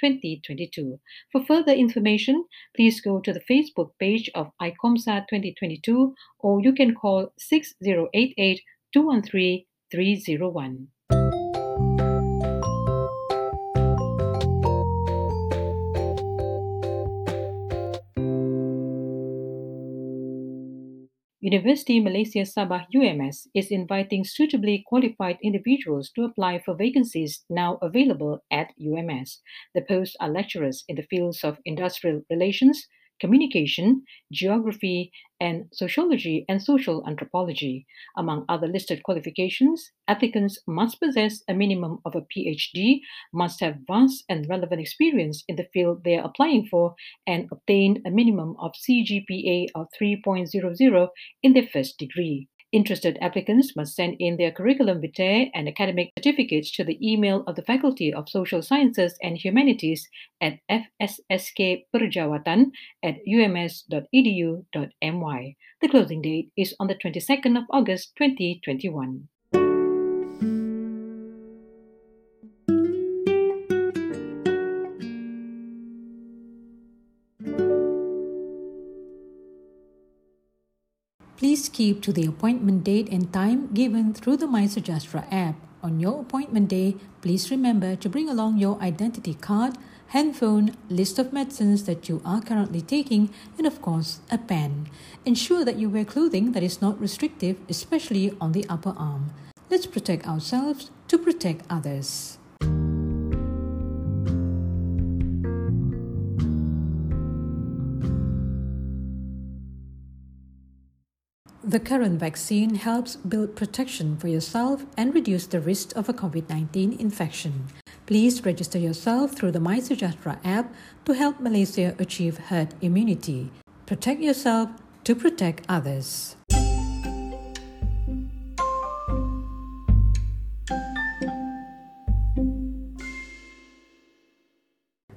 2022. For further information, please go to the Facebook page of ICOMSA 2022 or you can call 6088 213 301. University Malaysia Sabah UMS is inviting suitably qualified individuals to apply for vacancies now available at UMS. The posts are lecturers in the fields of industrial relations, communication, geography, and sociology and social anthropology. Among other listed qualifications, applicants must possess a minimum of a PhD, must have vast and relevant experience in the field they are applying for, and obtain a minimum of CGPA of 3.00 in their first degree. Interested applicants must send in their curriculum vitae and academic certificates to the email of the Faculty of Social Sciences and Humanities at fsskperjawatan at ums.edu.my. The closing date is on the 22nd of August 2021. Please keep to the appointment date and time given through the MySejahtera app. On your appointment day, please remember to bring along your identity card, handphone, list of medicines that you are currently taking, and of course, a pen. Ensure that you wear clothing that is not restrictive, especially on the upper arm. Let's protect ourselves to protect others. The current vaccine helps build protection for yourself and reduce the risk of a COVID 19 infection. Please register yourself through the MySejahtera app to help Malaysia achieve herd immunity. Protect yourself to protect others.